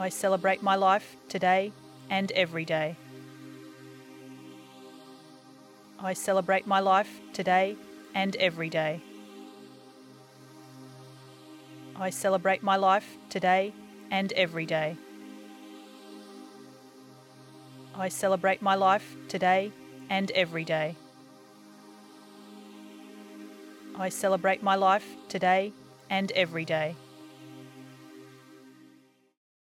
I celebrate my life today and every day. I celebrate my life today and every day. I celebrate my life today and every day. I celebrate my life today and every day. I celebrate my life today and every day.